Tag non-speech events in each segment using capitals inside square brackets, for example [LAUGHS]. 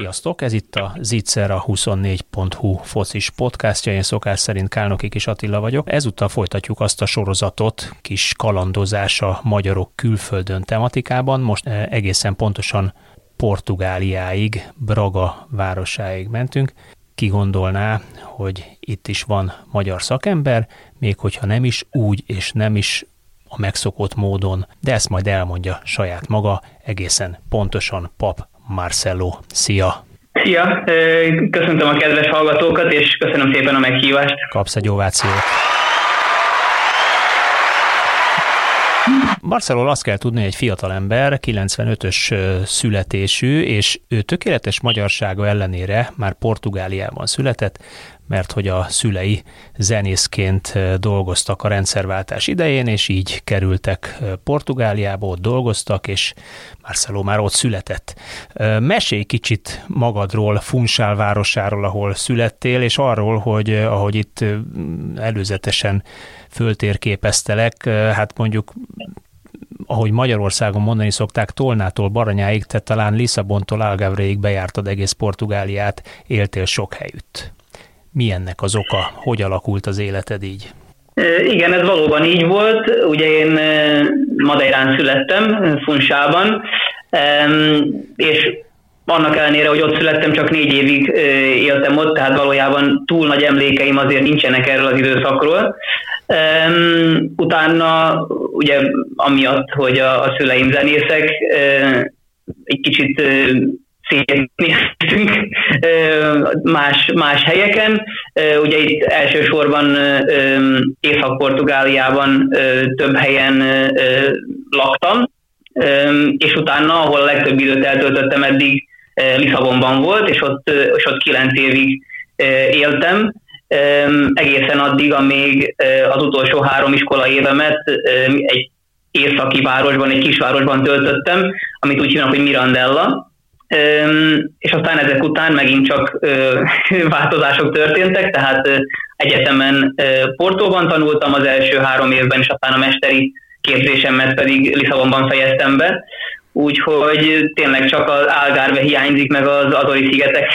Sziasztok, ez itt a Zitzer a 24.hu focis podcastja, én szokás szerint Kálnoki Kis Attila vagyok. Ezúttal folytatjuk azt a sorozatot, kis kalandozása magyarok külföldön tematikában, most eh, egészen pontosan Portugáliáig, Braga városáig mentünk. Ki gondolná, hogy itt is van magyar szakember, még hogyha nem is úgy és nem is a megszokott módon, de ezt majd elmondja saját maga, egészen pontosan Pap Marcelo. Szia! Szia! Köszöntöm a kedves hallgatókat, és köszönöm szépen a meghívást. Kapsz egy ovációt. Marcelról azt kell tudni, hogy egy fiatal ember, 95-ös születésű, és ő tökéletes magyarsága ellenére már Portugáliában született, mert hogy a szülei zenészként dolgoztak a rendszerváltás idején, és így kerültek Portugáliába, ott dolgoztak, és Marcelo már ott született. Mesélj kicsit magadról, Funsál városáról, ahol születtél, és arról, hogy ahogy itt előzetesen föltérképeztelek, hát mondjuk ahogy Magyarországon mondani szokták, Tolnától Baranyáig, tehát talán Lisszabontól Algavreig bejártad egész Portugáliát, éltél sok helyütt. Mi ennek az oka? Hogy alakult az életed így? Igen, ez valóban így volt. Ugye én Madeirán születtem, Funsában, és annak ellenére, hogy ott születtem, csak négy évig éltem ott, tehát valójában túl nagy emlékeim azért nincsenek erről az időszakról. Utána, ugye amiatt, hogy a, a szüleim zenészek, egy kicsit szétnéztünk más, más helyeken. Ugye itt elsősorban Észak-Portugáliában több helyen laktam, és utána, ahol a legtöbb időt eltöltöttem eddig, Lisszabonban volt, és ott, és ott kilenc évig éltem, egészen addig, amíg az utolsó három iskola évemet egy északi városban, egy kisvárosban töltöttem, amit úgy hívnak, hogy Mirandella, és aztán ezek után megint csak [LAUGHS] változások történtek, tehát egyetemen Portóban tanultam az első három évben, és aztán a mesteri képzésemet pedig Lisszabonban fejeztem be, úgyhogy tényleg csak az Algarve hiányzik, meg az Azori szigetek.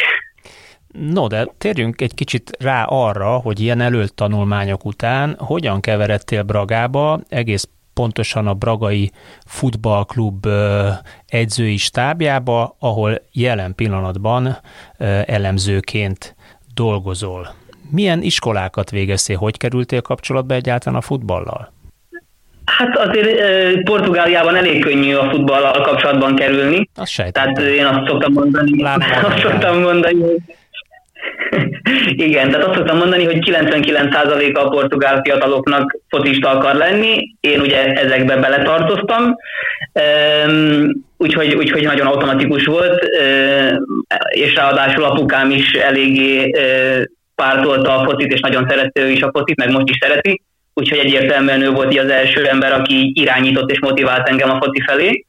No, de térjünk egy kicsit rá arra, hogy ilyen előtt tanulmányok után hogyan keveredtél Bragába, egész pontosan a Bragai Futballklub edzői stábjába, ahol jelen pillanatban elemzőként dolgozol. Milyen iskolákat végeztél, hogy kerültél kapcsolatba egyáltalán a futballal? Hát azért Portugáliában elég könnyű a futballal kapcsolatban kerülni. Azt sejtem. Tehát én azt szoktam mondani, [LAUGHS] azt szoktam mondani, hogy [LAUGHS] igen, tehát azt szoktam mondani, hogy 99%-a a portugál fiataloknak focista akar lenni, én ugye ezekbe beletartoztam, úgyhogy, úgyhogy nagyon automatikus volt, és ráadásul apukám is eléggé pártolta a focit, és nagyon szerette ő is a focit, meg most is szereti, úgyhogy egyértelműen ő volt az első ember, aki irányított és motivált engem a foci felé.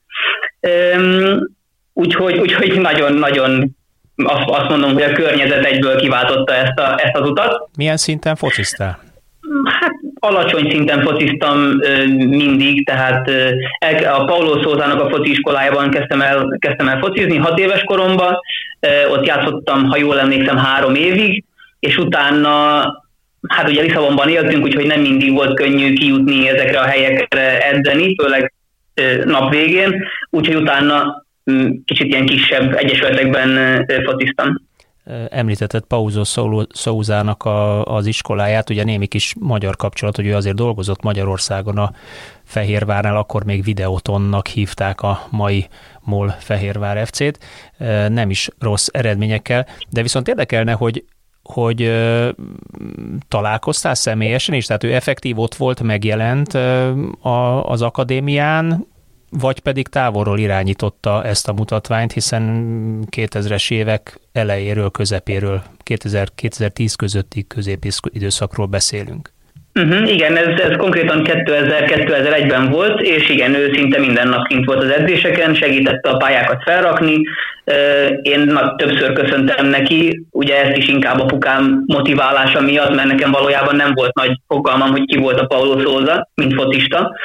Úgyhogy, úgyhogy nagyon-nagyon azt, azt mondom, hogy a környezet egyből kiváltotta ezt, a, ezt az utat. Milyen szinten fociztál? Hát alacsony szinten fociztam mindig, tehát a Paulo Szózának a foci iskolájában kezdtem el, kezdtem el focizni hat éves koromban, ott játszottam, ha jól emlékszem, három évig, és utána hát ugye Lisszabonban éltünk, úgyhogy nem mindig volt könnyű kijutni ezekre a helyekre edzeni, főleg nap végén, úgyhogy utána kicsit ilyen kisebb egyesületekben fociztam. Említetted Pauzó Szózának a, az iskoláját, ugye némi kis magyar kapcsolat, hogy ő azért dolgozott Magyarországon a Fehérvárnál, akkor még Videotonnak hívták a mai MOL Fehérvár FC-t, nem is rossz eredményekkel, de viszont érdekelne, hogy hogy ö, találkoztál személyesen is, tehát ő effektív ott volt, megjelent ö, a, az akadémián, vagy pedig távolról irányította ezt a mutatványt, hiszen 2000-es évek elejéről, közepéről, 2000-2010 közötti középidőszakról beszélünk. Uh-huh, igen, ez, ez konkrétan 2000-2001-ben volt, és igen, ő szinte minden nap kint volt az edzéseken, segítette a pályákat felrakni. Én többször köszöntem neki, ugye ezt is inkább a pukám motiválása miatt, mert nekem valójában nem volt nagy fogalmam, hogy ki volt a Paulo Szóza, mint fotista,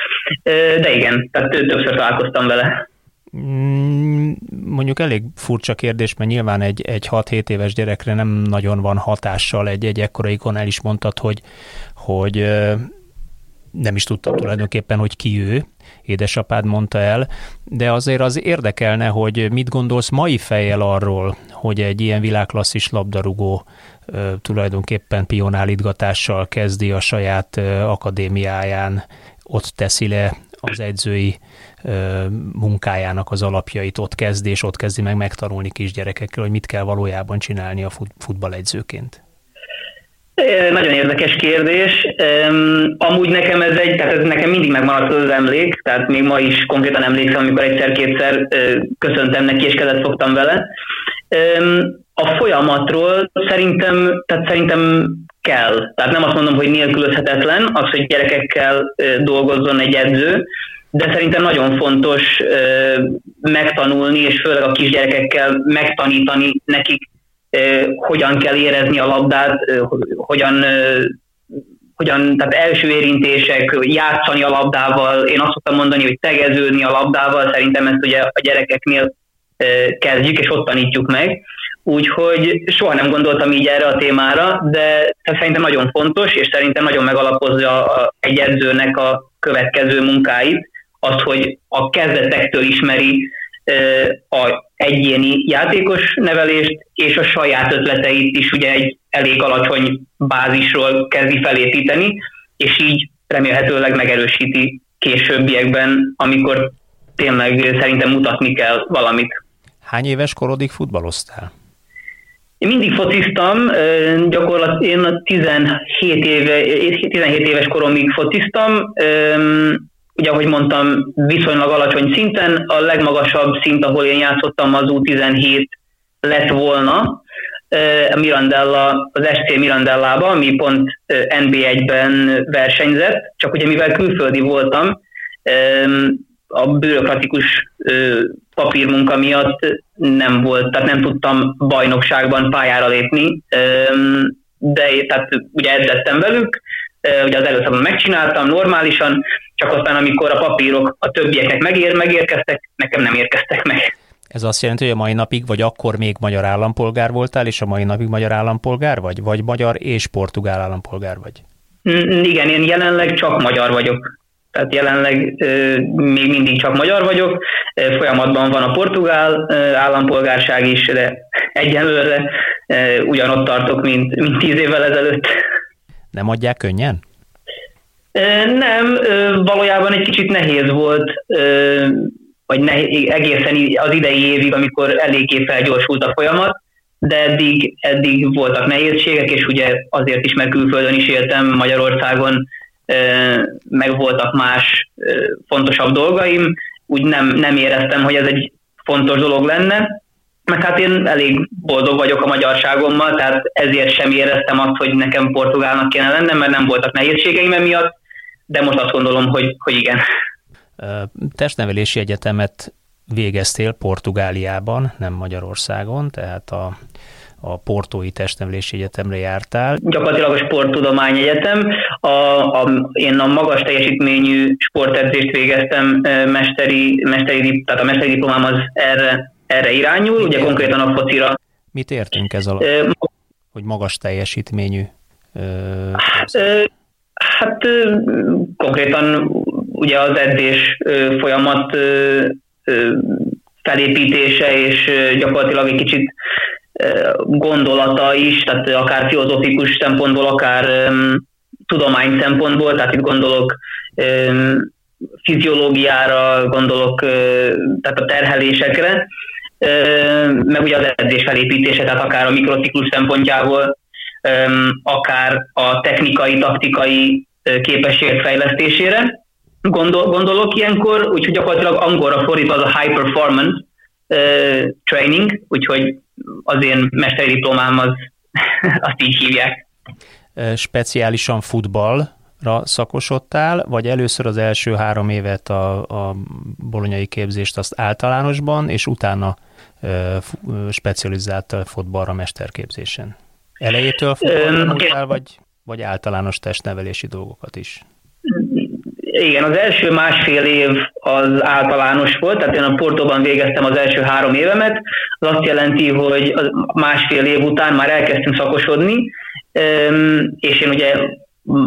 de igen, tehát többször találkoztam vele. Mm, mondjuk elég furcsa kérdés, mert nyilván egy, egy 6-7 éves gyerekre nem nagyon van hatással egy, egy ekkora ikon, el is mondtad, hogy, hogy nem is tudtam tulajdonképpen, hogy ki ő, édesapád mondta el, de azért az érdekelne, hogy mit gondolsz mai fejjel arról, hogy egy ilyen világklasszis labdarúgó tulajdonképpen pionálítgatással kezdi a saját akadémiáján, ott teszi le az edzői munkájának az alapjait, ott kezdi, és ott kezdi meg megtanulni kisgyerekekkel, hogy mit kell valójában csinálni a futballegyzőként. Nagyon érdekes kérdés. Amúgy nekem ez egy, tehát ez nekem mindig megmaradt az emlék, tehát még ma is konkrétan emlékszem, amikor egyszer-kétszer köszöntem neki és kezet fogtam vele. A folyamatról szerintem, tehát szerintem kell. Tehát nem azt mondom, hogy nélkülözhetetlen az, hogy gyerekekkel dolgozzon egy edző, de szerintem nagyon fontos megtanulni, és főleg a kisgyerekekkel megtanítani nekik hogyan kell érezni a labdát, hogyan, hogyan tehát első érintések, játszani a labdával, én azt szoktam mondani, hogy tegeződni a labdával, szerintem ezt ugye a gyerekeknél kezdjük, és ott tanítjuk meg. Úgyhogy soha nem gondoltam így erre a témára, de szerintem nagyon fontos, és szerintem nagyon megalapozza egy edzőnek a következő munkáit, az, hogy a kezdetektől ismeri a egyéni játékos nevelést, és a saját ötleteit is ugye egy elég alacsony bázisról kezdi felépíteni, és így remélhetőleg megerősíti későbbiekben, amikor tényleg szerintem mutatni kell valamit. Hány éves korodig futballoztál? Én mindig fociztam, gyakorlatilag én a 17, éve, 17 éves koromig fociztam, ugye ahogy mondtam, viszonylag alacsony szinten, a legmagasabb szint, ahol én játszottam, az U17 lett volna, Mirandella, az SC Mirandellába, ami pont NB1-ben versenyzett, csak ugye mivel külföldi voltam, a bürokratikus papírmunka miatt nem volt, tehát nem tudtam bajnokságban pályára lépni, de tehát ugye edzettem velük, ugye az először megcsináltam normálisan, csak aztán amikor a papírok a többieknek megér, megérkeztek, nekem nem érkeztek meg. Ez azt jelenti, hogy a mai napig, vagy akkor még magyar állampolgár voltál, és a mai napig magyar állampolgár vagy? Vagy magyar és portugál állampolgár vagy? Mm, igen, én jelenleg csak magyar vagyok. Tehát jelenleg még mindig csak magyar vagyok, folyamatban van a portugál állampolgárság is, de egyenlőre ugyanott tartok, mint, mint tíz évvel ezelőtt. Nem adják könnyen? Nem, valójában egy kicsit nehéz volt, vagy nehéz, egészen az idei évig, amikor eléggé felgyorsult a folyamat, de eddig, eddig voltak nehézségek, és ugye azért is, mert külföldön is éltem, Magyarországon meg voltak más fontosabb dolgaim, úgy nem, nem éreztem, hogy ez egy fontos dolog lenne, meg hát én elég boldog vagyok a magyarságommal, tehát ezért sem éreztem azt, hogy nekem portugálnak kéne lennem, mert nem voltak nehézségeim emiatt, de most azt gondolom, hogy, hogy igen. Testnevelési egyetemet végeztél Portugáliában, nem Magyarországon, tehát a, a Portói Testnevelési Egyetemre jártál. Gyakorlatilag a Sporttudomány Egyetem. A, a, én a magas teljesítményű sportedzést végeztem, mesteri, mesteri, tehát a mesteri diplomám az erre, erre irányul, Mit ugye értünk? konkrétan a focira. Mit értünk ez alatt, hogy magas teljesítményű? Uh, uh, Hát konkrétan ugye az edzés folyamat felépítése és gyakorlatilag egy kicsit gondolata is, tehát akár filozofikus szempontból, akár tudomány szempontból, tehát itt gondolok fiziológiára, gondolok tehát a terhelésekre, meg ugye az edzés felépítése, tehát akár a mikrociklus szempontjából akár a technikai, taktikai képességek fejlesztésére. gondol, gondolok ilyenkor, úgyhogy gyakorlatilag angolra fordítva az a high performance uh, training, úgyhogy az én mesteri diplomám az, [LAUGHS] azt így hívják. Speciálisan futballra szakosodtál, vagy először az első három évet a, a bolonyai képzést azt általánosban, és utána specializáltál fotballra mesterképzésen? Elejétől futballra vagy, vagy általános testnevelési dolgokat is? Igen, az első másfél év az általános volt, tehát én a Portóban végeztem az első három évemet, az azt jelenti, hogy másfél év után már elkezdtünk szakosodni, és én ugye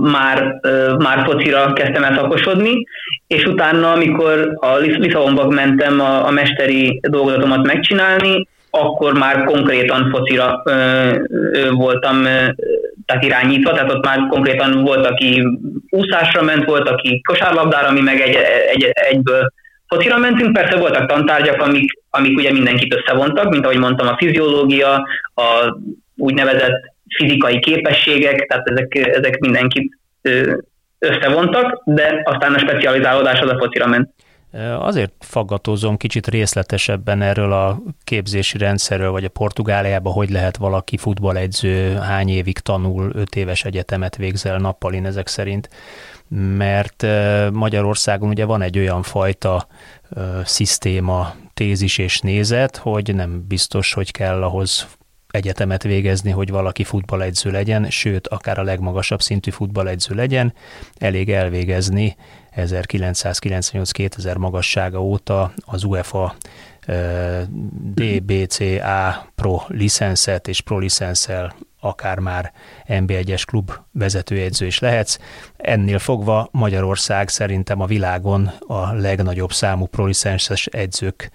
már, már focira kezdtem el szakosodni, és utána, amikor a Lisszabonba mentem a, a mesteri dolgozatomat megcsinálni, akkor már konkrétan focira ö, ö, voltam ö, tehát irányítva, tehát ott már konkrétan volt, aki úszásra ment, volt, aki kosárlabdára, mi meg egy, egy, egyből focira mentünk, persze voltak tantárgyak, amik, amik ugye mindenkit összevontak, mint ahogy mondtam, a fiziológia, a úgynevezett fizikai képességek, tehát ezek, ezek mindenkit összevontak, de aztán a specializálódás az a focira ment. Azért faggatózom kicsit részletesebben erről a képzési rendszerről, vagy a Portugáliában, hogy lehet valaki futballegyző, hány évig tanul, öt éves egyetemet végzel nappalin ezek szerint, mert Magyarországon ugye van egy olyan fajta szisztéma, tézis és nézet, hogy nem biztos, hogy kell ahhoz egyetemet végezni, hogy valaki futballegyző legyen, sőt, akár a legmagasabb szintű futballegyző legyen, elég elvégezni 1998-2000 magassága óta az UEFA DBCA Pro licenszet és Pro licenszel akár már NB1-es klub vezetőjegyző is lehetsz. Ennél fogva Magyarország szerintem a világon a legnagyobb számú prolicenses edzők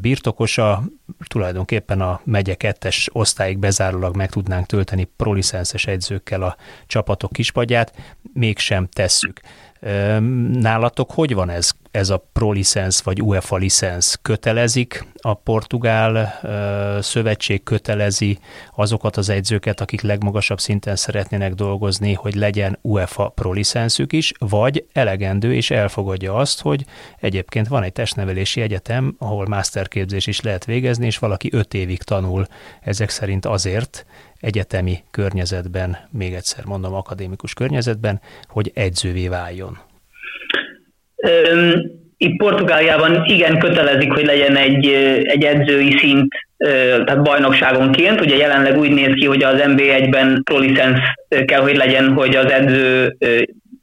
birtokosa. Tulajdonképpen a megye kettes osztályig bezárólag meg tudnánk tölteni prolicenses edzőkkel a csapatok kispadját, mégsem tesszük. Nálatok hogy van ez, ez a pro licensz vagy UEFA licensz? Kötelezik a portugál szövetség, kötelezi azokat az edzőket, akik legmagasabb szinten szeretnének dolgozni, hogy legyen UEFA pro licenszük is, vagy elegendő és elfogadja azt, hogy egyébként van egy testnevelési egyetem, ahol masterképzés is lehet végezni, és valaki öt évig tanul ezek szerint azért, egyetemi környezetben, még egyszer mondom, akadémikus környezetben, hogy edzővé váljon? Itt Portugáliában igen kötelezik, hogy legyen egy, egy edzői szint, tehát bajnokságonként. Ugye jelenleg úgy néz ki, hogy az NB1-ben pro kell, hogy legyen, hogy az edző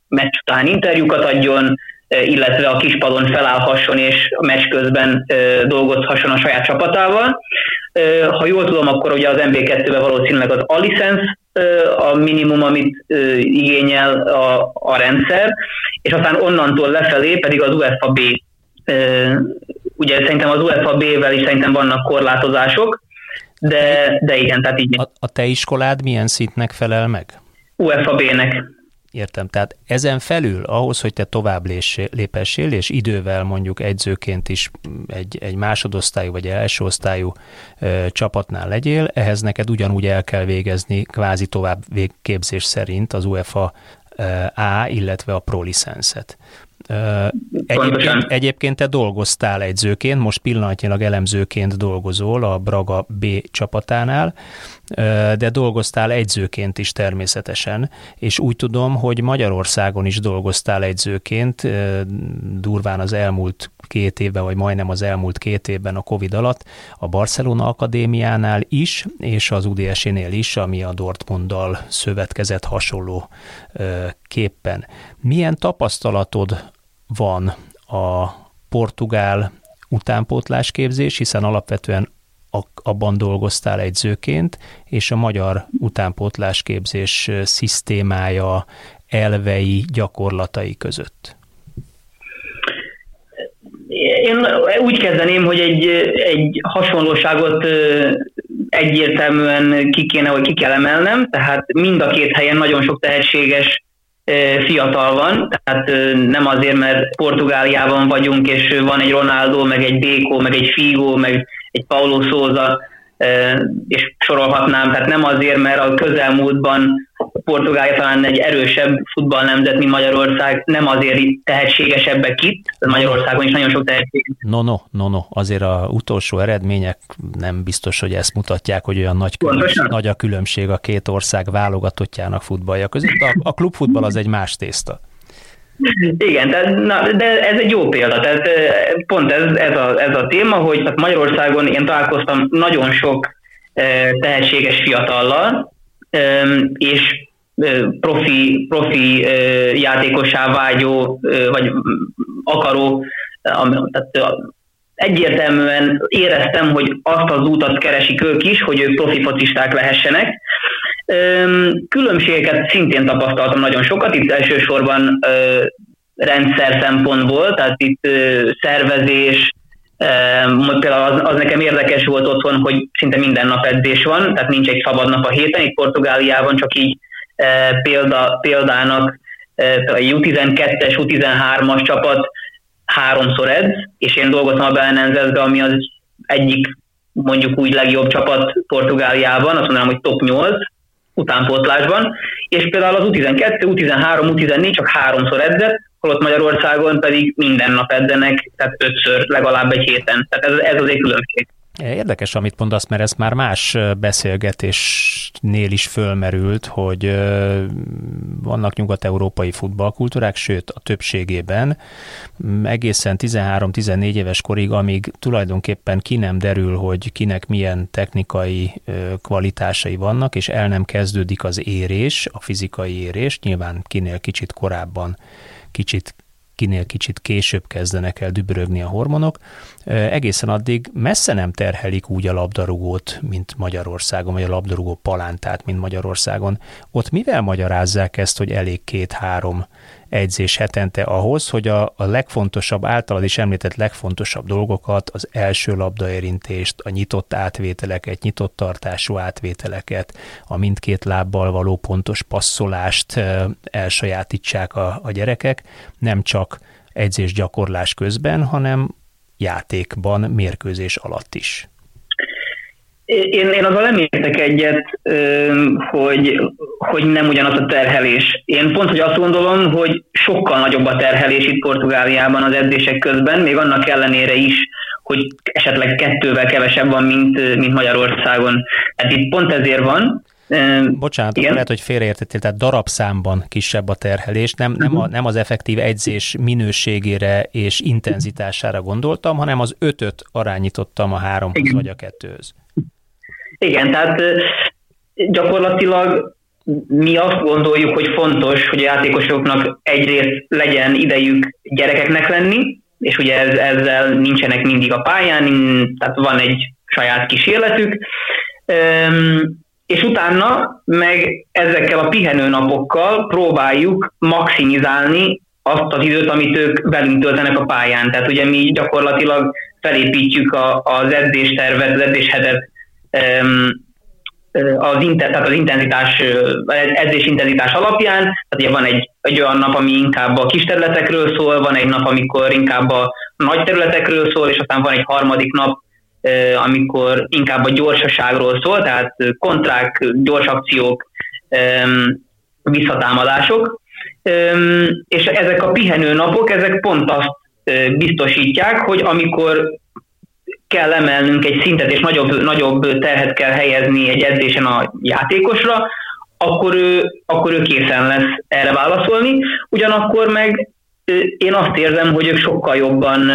meccs után interjúkat adjon, illetve a kispadon felállhasson és a meccs közben dolgozhasson a saját csapatával. Ha jól tudom, akkor ugye az MB2-ben valószínűleg az a licensz a minimum, amit igényel a, a rendszer, és aztán onnantól lefelé pedig az UEFA B. Ugye szerintem az UEFA B-vel is szerintem vannak korlátozások, de, de igen, tehát így. A, a te iskolád milyen szintnek felel meg? UEFA B-nek. Értem, tehát ezen felül ahhoz, hogy te tovább lépessél, és idővel mondjuk egyzőként is egy, egy másodosztályú vagy első osztályú ö, csapatnál legyél, ehhez neked ugyanúgy el kell végezni kvázi tovább végképzés szerint az UEFA ö, A, illetve a Pro licenszet. Egyébként, egyébként te dolgoztál egyzőként, most pillanatnyilag elemzőként dolgozol a Braga B csapatánál, de dolgoztál egyzőként is természetesen, és úgy tudom, hogy Magyarországon is dolgoztál egyzőként, durván az elmúlt két évben, vagy majdnem az elmúlt két évben a Covid alatt a Barcelona Akadémiánál is, és az UDS-nél is, ami a Dortmunddal szövetkezett hasonló képpen. Milyen tapasztalatod van a portugál utánpótlásképzés, hiszen alapvetően abban dolgoztál egyzőként, és a magyar utánpótlásképzés szisztémája, elvei, gyakorlatai között? Én úgy kezdeném, hogy egy, egy hasonlóságot egyértelműen ki kéne, hogy ki kell emelnem, tehát mind a két helyen nagyon sok tehetséges fiatal van, tehát nem azért, mert Portugáliában vagyunk, és van egy Ronaldo, meg egy Béko, meg egy Figo, meg egy Paulo Souza, és sorolhatnám, tehát nem azért, mert a közelmúltban Portugália talán egy erősebb futballnemzet, mint Magyarország, nem azért tehetségesebbek itt, Magyarországon is nagyon sok tehetség. No, no, no, no, azért a utolsó eredmények nem biztos, hogy ezt mutatják, hogy olyan nagy, különbség, nagy a különbség a két ország válogatottjának futballja között. A, a klubfutball az egy más tészta. Igen, tehát, na, de ez egy jó példa. Tehát pont ez, ez, a, ez a téma, hogy Magyarországon én találkoztam nagyon sok tehetséges fiatallal, és profi, profi játékosá vágyó, vagy akaró, tehát egyértelműen éreztem, hogy azt az útat keresik ők is, hogy ők profi focisták lehessenek. Különbségeket szintén tapasztaltam nagyon sokat, itt elsősorban rendszer szempontból, tehát itt szervezés, Például az, az nekem érdekes volt otthon, hogy szinte minden nap edzés van, tehát nincs egy szabad nap a héten, itt Portugáliában csak így példa, példának a U12-es, U13-as csapat háromszor edz, és én dolgoztam a Belenenzetbe, ami az egyik mondjuk úgy legjobb csapat Portugáliában, azt mondanám, hogy top 8 utánpótlásban, és például az U12, U13, U14 csak háromszor edzett, holott Magyarországon pedig minden nap edzenek, tehát ötször legalább egy héten. Tehát ez, ez az egy különbség. Érdekes, amit mondasz, mert ez már más beszélgetésnél is fölmerült, hogy vannak nyugat-európai futballkultúrák, sőt a többségében egészen 13-14 éves korig, amíg tulajdonképpen ki nem derül, hogy kinek milyen technikai kvalitásai vannak, és el nem kezdődik az érés, a fizikai érés, nyilván kinél kicsit korábban kicsit kinél kicsit később kezdenek el dübörögni a hormonok, egészen addig messze nem terhelik úgy a labdarúgót, mint Magyarországon, vagy a labdarúgó palántát, mint Magyarországon. Ott mivel magyarázzák ezt, hogy elég két-három edzés hetente ahhoz, hogy a, a legfontosabb, általad is említett legfontosabb dolgokat, az első labdaérintést, a nyitott átvételeket, nyitott tartású átvételeket, a mindkét lábbal való pontos passzolást elsajátítsák a, a gyerekek, nem csak edzés gyakorlás közben, hanem játékban, mérkőzés alatt is. Én, én azzal nem értek egyet, hogy, hogy nem ugyanaz a terhelés. Én pont, hogy azt gondolom, hogy sokkal nagyobb a terhelés itt Portugáliában az edzések közben, még annak ellenére is, hogy esetleg kettővel kevesebb van, mint, mint Magyarországon. Hát itt pont ezért van. Bocsánat, Igen? lehet, hogy félreértettél, tehát darabszámban kisebb a terhelés, nem, nem, a, mhm. nem az effektív edzés minőségére és intenzitására gondoltam, hanem az ötöt arányítottam a háromhoz Igen. vagy a kettőhöz. Igen, tehát gyakorlatilag mi azt gondoljuk, hogy fontos, hogy a játékosoknak egyrészt legyen idejük gyerekeknek lenni, és ugye ez, ezzel nincsenek mindig a pályán, tehát van egy saját kísérletük, és utána meg ezekkel a pihenőnapokkal próbáljuk maximizálni azt az időt, amit ők velünk töltenek a pályán. Tehát ugye mi gyakorlatilag felépítjük a, az edzéstervet, az edzéshetet az, inter, tehát az intenzitás, edzés intenzitás alapján, tehát ugye van egy, egy olyan nap, ami inkább a kis területekről szól, van egy nap, amikor inkább a nagy területekről szól, és aztán van egy harmadik nap, amikor inkább a gyorsaságról szól, tehát kontrák, gyors akciók, visszatámadások, és ezek a pihenő napok, ezek pont azt biztosítják, hogy amikor kell emelnünk egy szintet, és nagyobb, nagyobb terhet kell helyezni egy edzésen a játékosra, akkor ő, akkor ő készen lesz erre válaszolni. Ugyanakkor meg én azt érzem, hogy ők sokkal jobban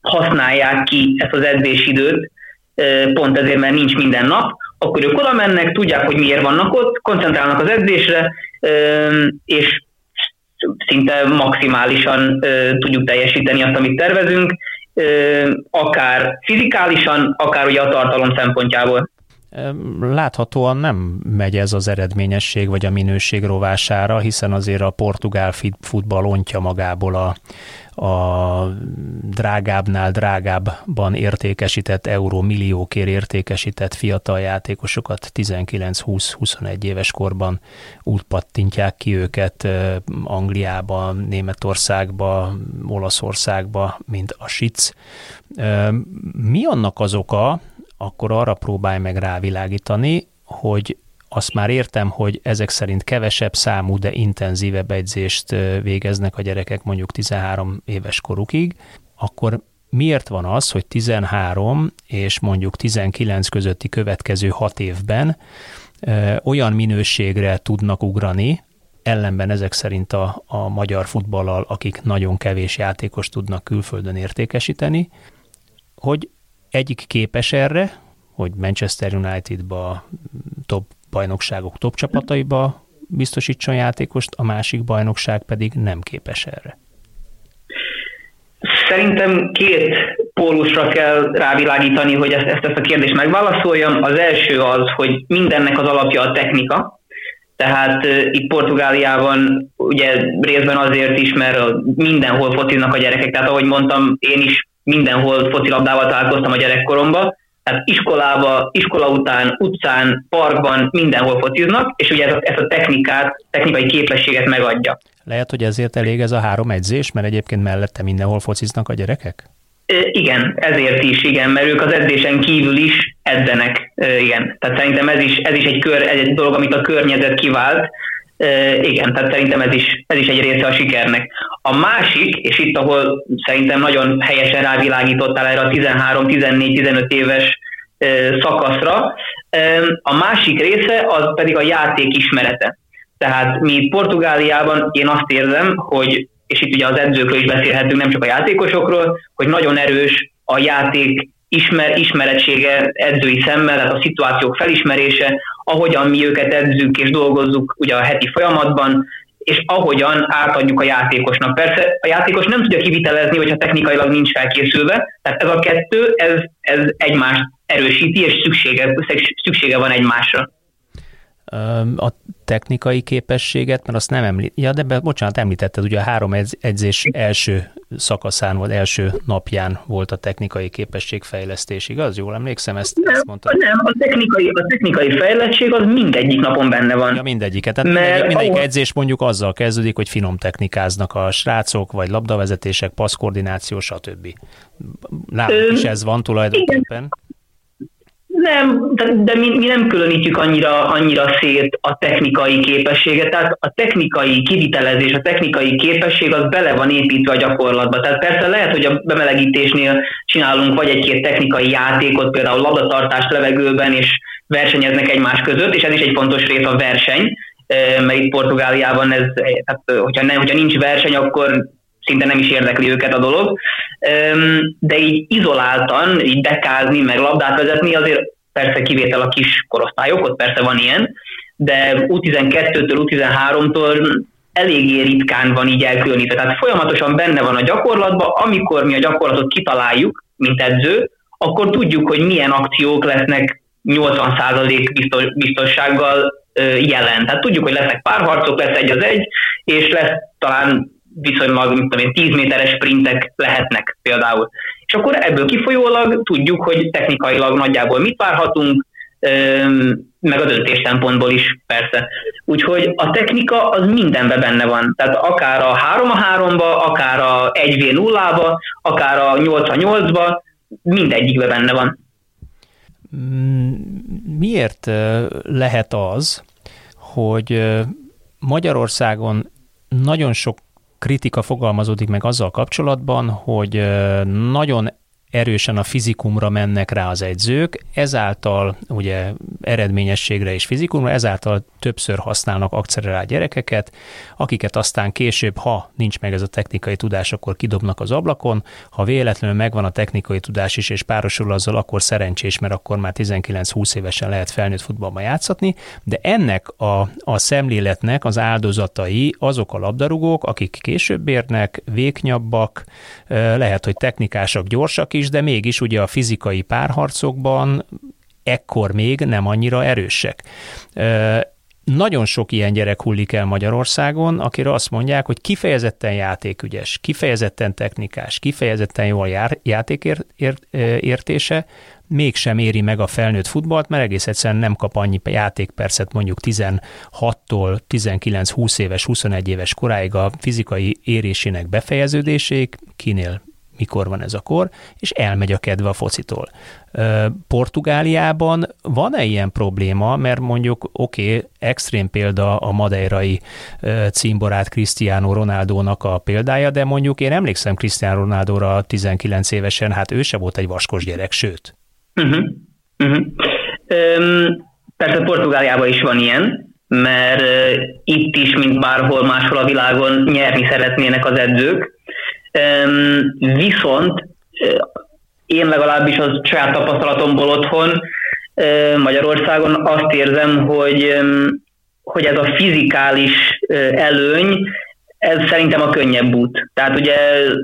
használják ki ezt az edzésidőt, pont ezért, mert nincs minden nap, akkor ők oda mennek, tudják, hogy miért vannak ott, koncentrálnak az edzésre, és szinte maximálisan tudjuk teljesíteni azt, amit tervezünk, akár fizikálisan, akár ugye a tartalom szempontjából. Láthatóan nem megy ez az eredményesség vagy a minőség rovására, hiszen azért a portugál futball ontja magából a, a drágábbnál drágábban értékesített euró milliókért értékesített fiatal játékosokat 19-20-21 éves korban úgy pattintják ki őket Angliába, Németországba, Olaszországba, mint a SIC. Mi annak az oka, akkor arra próbálj meg rávilágítani, hogy azt már értem, hogy ezek szerint kevesebb számú, de intenzívebb edzést végeznek a gyerekek mondjuk 13 éves korukig, akkor miért van az, hogy 13 és mondjuk 19 közötti következő 6 évben olyan minőségre tudnak ugrani, ellenben ezek szerint a, a magyar futballal, akik nagyon kevés játékos tudnak külföldön értékesíteni, hogy egyik képes erre, hogy Manchester United-ba, top bajnokságok top csapataiba biztosítson játékost, a másik bajnokság pedig nem képes erre. Szerintem két pólusra kell rávilágítani, hogy ezt, ezt, ezt a kérdést megválaszoljam. Az első az, hogy mindennek az alapja a technika, tehát uh, itt Portugáliában ugye részben azért is, mert mindenhol fociznak a gyerekek, tehát ahogy mondtam, én is mindenhol focilabdával találkoztam a gyerekkoromban, tehát iskolába, iskola után, utcán, parkban, mindenhol fociznak, és ugye ezt a, ezt a technikát, technikai képességet megadja. Lehet, hogy ezért elég ez a három edzés, mert egyébként mellette mindenhol fociznak a gyerekek? Igen, ezért is, igen, mert ők az edzésen kívül is edzenek, igen. Tehát szerintem ez is, ez is egy, kör, egy dolog, amit a környezet kivált, igen, tehát szerintem ez is, ez is egy része a sikernek. A másik, és itt, ahol szerintem nagyon helyesen rávilágítottál erre a 13, 14, 15 éves szakaszra, a másik része az pedig a játék ismerete. Tehát mi Portugáliában én azt érzem, hogy, és itt ugye az edzőkről is beszélhetünk, nem csak a játékosokról, hogy nagyon erős a játék ismer, ismeretsége edzői szemmel, tehát a szituációk felismerése, ahogyan mi őket edzünk és dolgozzuk ugye a heti folyamatban, és ahogyan átadjuk a játékosnak. Persze a játékos nem tudja kivitelezni, hogyha technikailag nincs felkészülve, tehát ez a kettő, ez, ez egymást erősíti, és szüksége, szüksége van egymásra a technikai képességet, mert azt nem említ. Ja, de be, bocsánat, említetted, ugye a három edzés első szakaszán, vagy első napján volt a technikai képességfejlesztés, igaz? Jól emlékszem, ezt, nem, ezt mondtad? Nem, a technikai, a technikai fejlettség az mindegyik napon benne van. Ja, mindegyiket. Tehát Mert mindegyik, mindegyik ahol... edzés mondjuk azzal kezdődik, hogy finom technikáznak a srácok, vagy labdavezetések, passzkoordináció, stb. Nálunk is ez van tulajdonképpen. Igen. Nem, de, de mi, mi nem különítjük annyira, annyira szét a technikai képességet, tehát a technikai kivitelezés, a technikai képesség az bele van építve a gyakorlatba. Tehát persze lehet, hogy a bemelegítésnél csinálunk vagy egy-két technikai játékot, például labdatartást levegőben, és versenyeznek egymás között, és ez is egy fontos rész a verseny, mert itt Portugáliában ez, tehát, hogyha, nem, hogyha nincs verseny, akkor szinte nem is érdekli őket a dolog, de így izoláltan, így dekázni, meg labdát vezetni azért persze kivétel a kis korosztályok, ott persze van ilyen, de U12-től, U13-tól eléggé ritkán van így elkülönítve. Tehát folyamatosan benne van a gyakorlatban, amikor mi a gyakorlatot kitaláljuk, mint edző, akkor tudjuk, hogy milyen akciók lesznek 80% biztos, biztossággal jelen. Tehát tudjuk, hogy lesznek párharcok, lesz egy az egy, és lesz talán viszonylag, mint tudom én, 10 méteres sprintek lehetnek például. És akkor ebből kifolyólag tudjuk, hogy technikailag nagyjából mit várhatunk, meg a döntés szempontból is persze. Úgyhogy a technika az mindenben benne van. Tehát akár a 3 a 3-ba, akár a 1 v 0 ba akár a 8 a 8-ba, mindegyikben benne van. Mm, miért lehet az, hogy Magyarországon nagyon sok kritika fogalmazódik meg azzal kapcsolatban, hogy nagyon erősen a fizikumra mennek rá az edzők, ezáltal ugye eredményességre és fizikumra, ezáltal többször használnak akcelerált gyerekeket, akiket aztán később, ha nincs meg ez a technikai tudás, akkor kidobnak az ablakon, ha véletlenül megvan a technikai tudás is, és párosul azzal, akkor szerencsés, mert akkor már 19-20 évesen lehet felnőtt futballban játszatni, de ennek a, a szemléletnek az áldozatai azok a labdarúgók, akik később érnek, véknyabbak, lehet, hogy technikásak, gyorsak is, is, de mégis ugye a fizikai párharcokban ekkor még nem annyira erősek. Nagyon sok ilyen gyerek hullik el Magyarországon, akire azt mondják, hogy kifejezetten játékügyes, kifejezetten technikás, kifejezetten jól jár, játékértése, mégsem éri meg a felnőtt futballt, mert egész egyszerűen nem kap annyi játékpercet mondjuk 16-tól 19-20 éves, 21 éves koráig a fizikai érésének befejeződéséig, kinél mikor van ez a kor, és elmegy a kedve a focitól. Portugáliában van-e ilyen probléma, mert mondjuk oké, okay, extrém példa a madeirai címborát Cristiano Ronaldónak a példája, de mondjuk én emlékszem Cristiano Ronaldóra 19 évesen, hát ő se volt egy vaskos gyerek, sőt. Uh-huh. Uh-huh. Um, persze Portugáliában is van ilyen, mert uh, itt is, mint bárhol máshol a világon nyerni szeretnének az edzők. Viszont én legalábbis az saját tapasztalatomból otthon Magyarországon azt érzem, hogy, hogy ez a fizikális előny, ez szerintem a könnyebb út. Tehát ugye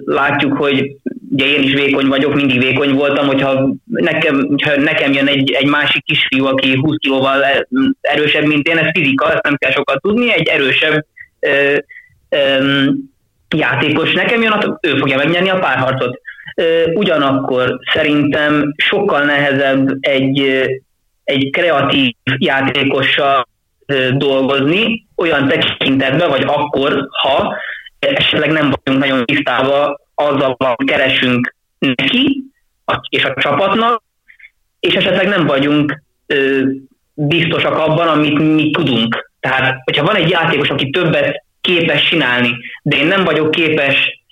látjuk, hogy ugye én is vékony vagyok, mindig vékony voltam, hogyha nekem, hogyha nekem jön egy, egy másik kisfiú, aki 20 kilóval erősebb, mint én, ez fizika, ezt nem kell sokat tudni, egy erősebb ö, ö, játékos nekem jön, ő fogja megnyerni a párharcot. Ugyanakkor szerintem sokkal nehezebb egy, egy kreatív játékossal dolgozni, olyan tekintetben, vagy akkor, ha esetleg nem vagyunk nagyon tisztában azzal, amit keresünk neki és a csapatnak, és esetleg nem vagyunk biztosak abban, amit mi tudunk. Tehát, hogyha van egy játékos, aki többet képes csinálni, de én nem vagyok képes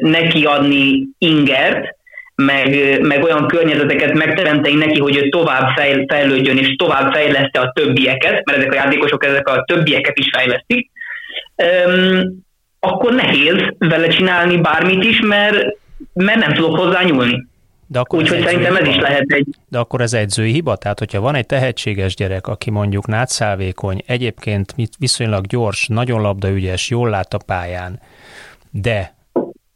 neki adni ingert, meg, meg olyan környezeteket megteremteni neki, hogy ő tovább fejl, fejlődjön és tovább fejleszte a többieket, mert ezek a játékosok ezek a többieket is fejlesztik, um, akkor nehéz vele csinálni bármit is, mert, mert nem tudok hozzá nyúlni. De akkor Úgyhogy szerintem ez is lehet egy... De akkor ez edzői hiba? Tehát, hogyha van egy tehetséges gyerek, aki mondjuk nátszálvékony, egyébként viszonylag gyors, nagyon labdaügyes, jól lát a pályán, de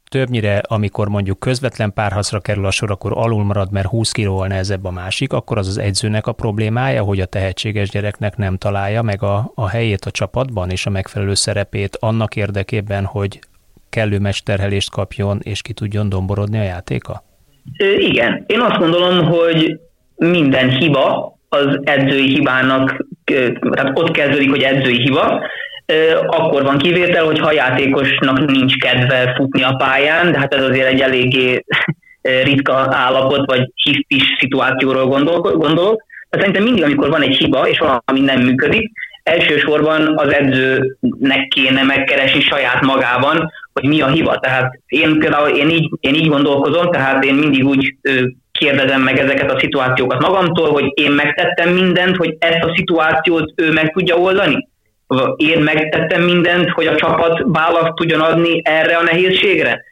többnyire, amikor mondjuk közvetlen párhaszra kerül a sor, akkor alul marad, mert 20 kilóval nehezebb a másik, akkor az az edzőnek a problémája, hogy a tehetséges gyereknek nem találja meg a, a helyét a csapatban és a megfelelő szerepét annak érdekében, hogy kellő mesterhelést kapjon és ki tudjon domborodni a játéka? Igen. Én azt gondolom, hogy minden hiba az edzői hibának, tehát ott kezdődik, hogy edzői hiba, akkor van kivétel, hogyha a játékosnak nincs kedve futni a pályán, de hát ez azért egy eléggé ritka állapot, vagy hisztis szituációról gondolok. De szerintem mindig, amikor van egy hiba, és valami nem működik, elsősorban az edzőnek kéne megkeresni saját magában, hogy mi a hiba. Tehát én például én így, én így gondolkozom, tehát én mindig úgy kérdezem meg ezeket a szituációkat magamtól, hogy én megtettem mindent, hogy ezt a szituációt ő meg tudja oldani én megtettem mindent, hogy a csapat választ tudjon adni erre a nehézségre?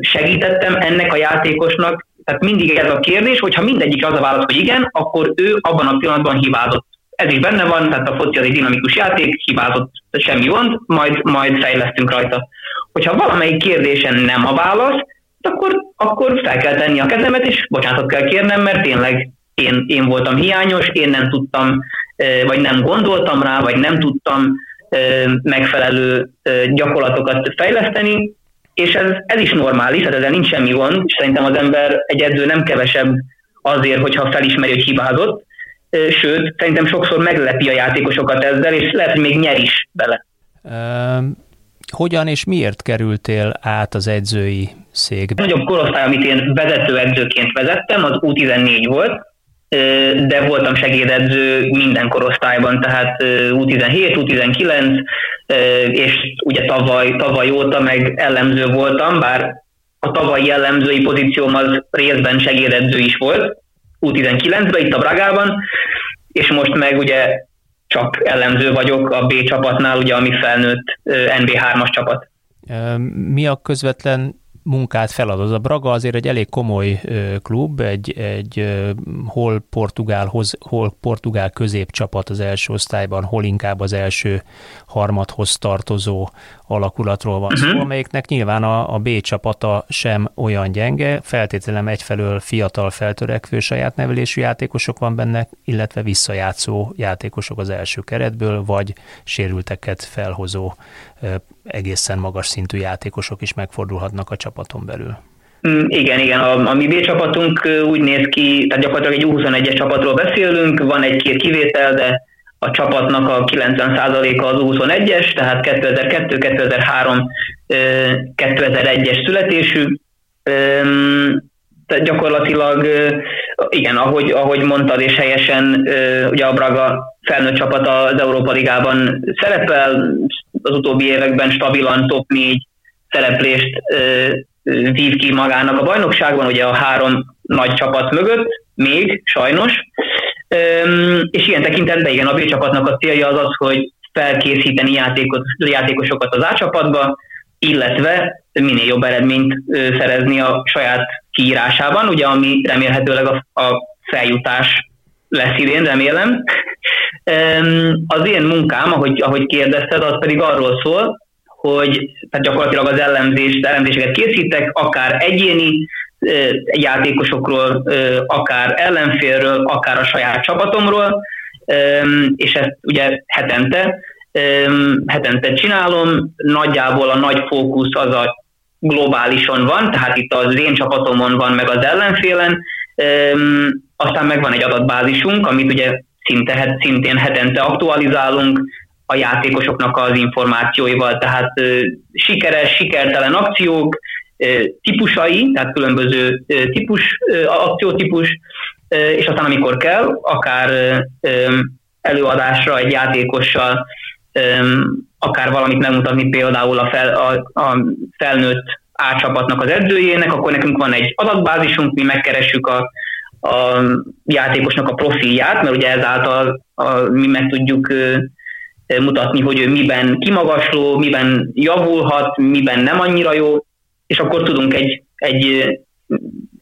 Segítettem ennek a játékosnak? Tehát mindig ez a kérdés, hogyha mindegyik az a válasz, hogy igen, akkor ő abban a pillanatban hibázott. Ez is benne van, tehát a foci az egy dinamikus játék, hibázott, semmi gond, majd, majd fejlesztünk rajta. Hogyha valamelyik kérdésen nem a válasz, akkor, akkor fel kell tenni a kezemet, és bocsánatot kell kérnem, mert tényleg én, én voltam hiányos, én nem tudtam vagy nem gondoltam rá, vagy nem tudtam megfelelő gyakorlatokat fejleszteni, és ez, ez is normális, tehát ezzel nincs semmi gond, és szerintem az ember, egy edző nem kevesebb azért, hogyha felismeri, hogy hibázott, sőt, szerintem sokszor meglepi a játékosokat ezzel, és lehet, hogy még nyer is bele. Hogyan és miért kerültél át az edzői székbe? A nagyobb korosztály, amit én vezető edzőként vezettem, az U14 volt, de voltam segédedző minden korosztályban, tehát U17, U19, és ugye tavaly, tavaly óta meg ellenző voltam, bár a tavalyi jellemzői pozícióm az részben segédedző is volt, U19-ben, itt a Bragában, és most meg ugye csak ellenző vagyok a B csapatnál, ugye ami felnőtt NB3-as csapat. Mi a közvetlen munkát feladat. A Braga azért egy elég komoly klub, egy, egy hol portugálhoz, hol portugál középcsapat az első osztályban, hol inkább az első harmadhoz tartozó alakulatról van szó, uh-huh. amelyiknek nyilván a, a B csapata sem olyan gyenge, feltételem egyfelől fiatal feltörekvő saját nevelésű játékosok van benne, illetve visszajátszó játékosok az első keretből, vagy sérülteket felhozó egészen magas szintű játékosok is megfordulhatnak a csapaton belül. Mm, igen, igen, a, a mi B csapatunk úgy néz ki, tehát gyakorlatilag egy U21-es csapatról beszélünk, van egy-két kivétel, de a csapatnak a 90%-a az 21-es, tehát 2002, 2003, 2001-es születésű, Tehát gyakorlatilag igen, ahogy, ahogy mondtad, és helyesen ugye a Braga felnőtt csapat az Európa Ligában szerepel, az utóbbi években stabilan top 4 szereplést vív ki magának a bajnokságban, ugye a három nagy csapat mögött, még sajnos, és ilyen tekintetben igen, a B csapatnak a célja az az, hogy felkészíteni játékos, játékosokat az A csapatba, illetve minél jobb eredményt szerezni a saját kiírásában, ugye ami remélhetőleg a, a feljutás lesz idén, remélem. [LAUGHS] Az én munkám, ahogy, ahogy kérdezted, az pedig arról szól, hogy tehát gyakorlatilag az elemzés, elemzéseket készítek, akár egyéni játékosokról, akár ellenfélről, akár a saját csapatomról, és ezt ugye hetente, hetente csinálom, nagyjából a nagy fókusz az a globálison van, tehát itt az én csapatomon van, meg az ellenfélen, aztán meg van egy adatbázisunk, amit ugye szinte, szintén hetente aktualizálunk, a játékosoknak az információival, tehát sikeres, sikertelen akciók, típusai, tehát különböző típus, akciótípus, és aztán amikor kell, akár előadásra egy játékossal, akár valamit megmutatni például a, fel, a, a felnőtt átcsapatnak az edzőjének, akkor nekünk van egy adatbázisunk, mi megkeressük a, a játékosnak a profilját, mert ugye ezáltal a, mi meg tudjuk mutatni, hogy ő miben kimagasló, miben javulhat, miben nem annyira jó, és akkor tudunk egy, egy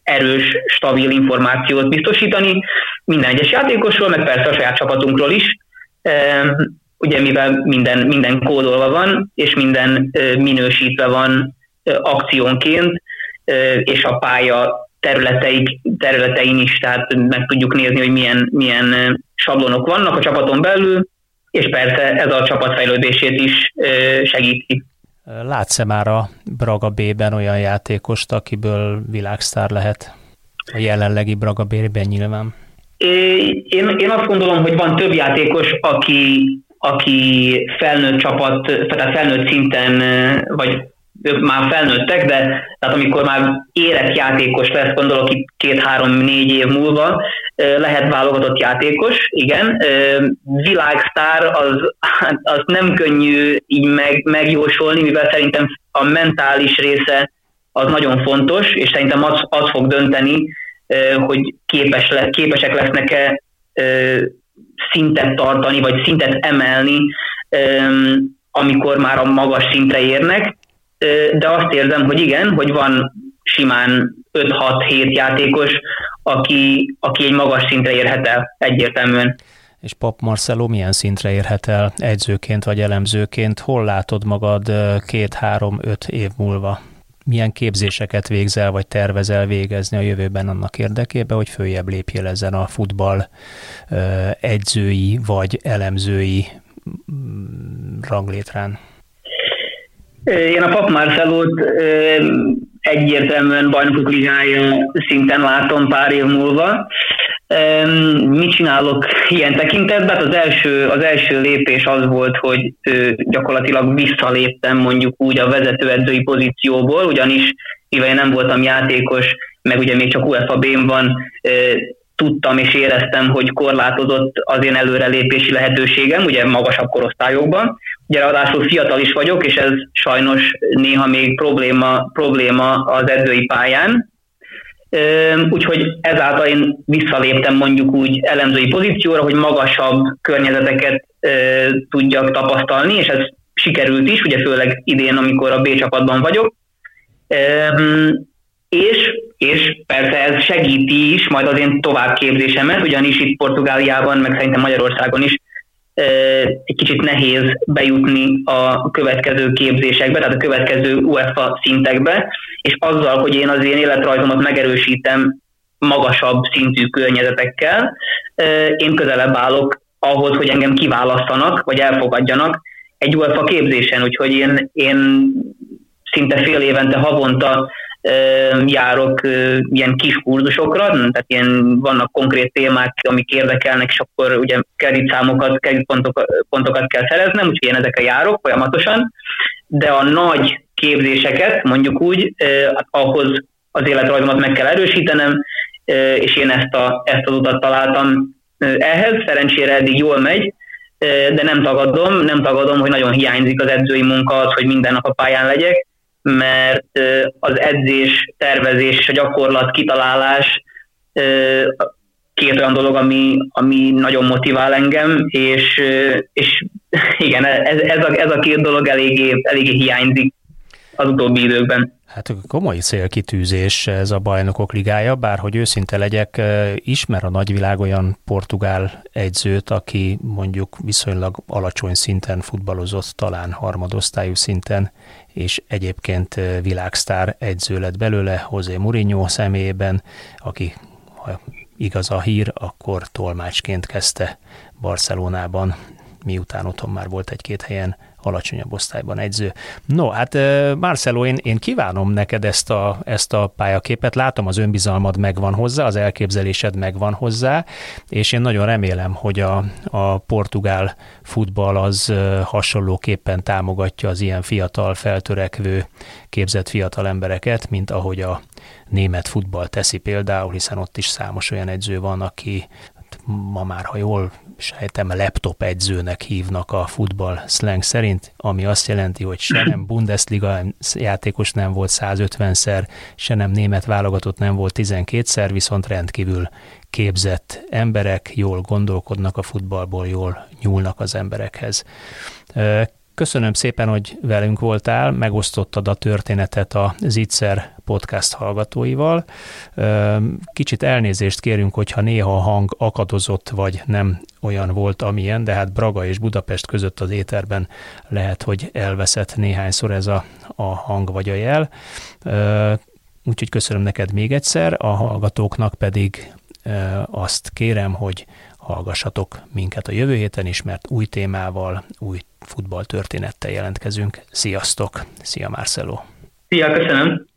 erős, stabil információt biztosítani minden egyes játékosról, meg persze a saját csapatunkról is, ugye mivel minden, minden kódolva van, és minden minősítve van akciónként, és a pálya területeik, területein is, tehát meg tudjuk nézni, hogy milyen, milyen sablonok vannak a csapaton belül, és persze ez a csapat fejlődését is segíti. Látsz-e már a Braga B-ben olyan játékost, akiből világsztár lehet? A jelenlegi Braga B-ben nyilván. Én, én azt gondolom, hogy van több játékos, aki, aki felnőtt csapat, tehát felnőtt szinten, vagy ők már felnőttek, de tehát amikor már érett játékos lesz, gondolok itt két-három-négy év múlva, lehet válogatott játékos, igen. Világsztár az, [LAUGHS] az nem könnyű így meg, megjósolni, mivel szerintem a mentális része az nagyon fontos, és szerintem az, az fog dönteni, hogy képes le, képesek lesznek-e szintet tartani, vagy szintet emelni, amikor már a magas szintre érnek, de azt érzem, hogy igen, hogy van simán 5-6-7 játékos, aki, aki egy magas szintre érhet el egyértelműen. És Pap Marcelo milyen szintre érhet el egyzőként vagy elemzőként? Hol látod magad két-három-öt év múlva? Milyen képzéseket végzel vagy tervezel végezni a jövőben annak érdekében, hogy följebb lépjél ezen a futball egyzői vagy elemzői mm, ranglétrán? Én a Pap Marcelót egyértelműen bajnokok ligája szinten látom pár év múlva. Mit csinálok ilyen tekintetben? Hát az első, az első lépés az volt, hogy gyakorlatilag visszaléptem mondjuk úgy a vezetőedzői pozícióból, ugyanis mivel én nem voltam játékos, meg ugye még csak UEFA b van, tudtam és éreztem, hogy korlátozott az én előrelépési lehetőségem, ugye magasabb korosztályokban. Ugye ráadásul fiatal is vagyok, és ez sajnos néha még probléma, probléma az edzői pályán. Úgyhogy ezáltal én visszaléptem mondjuk úgy elemzői pozícióra, hogy magasabb környezeteket tudjak tapasztalni, és ez sikerült is, ugye főleg idén, amikor a B csapatban vagyok. És, és persze ez segíti is majd az én továbbképzésemet, ugyanis itt Portugáliában, meg szerintem Magyarországon is egy kicsit nehéz bejutni a következő képzésekbe, tehát a következő UEFA szintekbe, és azzal, hogy én az én életrajzomat megerősítem magasabb szintű környezetekkel, én közelebb állok ahhoz, hogy engem kiválasztanak, vagy elfogadjanak egy UEFA képzésen, úgyhogy én, én szinte fél évente havonta járok ilyen kis kurzusokra, tehát ilyen vannak konkrét témák, amik érdekelnek, és akkor ugye kreditszámokat, kreditpontokat pontokat kell szereznem, úgyhogy én ezekre járok folyamatosan, de a nagy képzéseket, mondjuk úgy, ahhoz, az életrajzomat meg kell erősítenem, és én ezt, a, ezt az utat találtam ehhez, szerencsére eddig jól megy, de nem tagadom, nem tagadom, hogy nagyon hiányzik az edzői munka, az, hogy minden nap a pályán legyek, mert az edzés, tervezés és a gyakorlat, kitalálás két olyan dolog, ami, ami nagyon motivál engem, és, és igen, ez, ez, a, ez a két dolog eléggé, eléggé hiányzik az utóbbi időkben. Hát komoly célkitűzés ez a bajnokok ligája, bár hogy őszinte legyek, ismer a nagyvilág olyan portugál egyzőt, aki mondjuk viszonylag alacsony szinten futballozott, talán harmadosztályú szinten, és egyébként világsztár egyző lett belőle, José Mourinho személyében, aki ha igaz a hír, akkor tolmácsként kezdte Barcelonában, miután otthon már volt egy-két helyen alacsonyabb osztályban egyző. No, hát Marcelo, én, én kívánom neked ezt a, ezt a pályaképet, látom az önbizalmad megvan hozzá, az elképzelésed megvan hozzá, és én nagyon remélem, hogy a, a portugál futball az hasonlóképpen támogatja az ilyen fiatal, feltörekvő, képzett fiatal embereket, mint ahogy a német futball teszi például, hiszen ott is számos olyan edző van, aki ma már, ha jól sejtem, laptop edzőnek hívnak a futball slang szerint, ami azt jelenti, hogy se nem [CLEARS THROAT] Bundesliga játékos nem volt 150-szer, se nem német válogatott nem volt 12-szer, viszont rendkívül képzett emberek, jól gondolkodnak a futballból, jól nyúlnak az emberekhez. Köszönöm szépen, hogy velünk voltál, megosztottad a történetet a Zitzer podcast hallgatóival. Kicsit elnézést kérünk, hogyha néha a hang akadozott, vagy nem olyan volt, amilyen, de hát Braga és Budapest között az éterben lehet, hogy elveszett néhányszor ez a, a hang vagy a jel. Úgyhogy köszönöm neked még egyszer, a hallgatóknak pedig azt kérem, hogy hallgassatok minket a jövő héten is, mert új témával, új futballtörténettel jelentkezünk. Sziasztok! Szia Marcelo! Szia, köszönöm!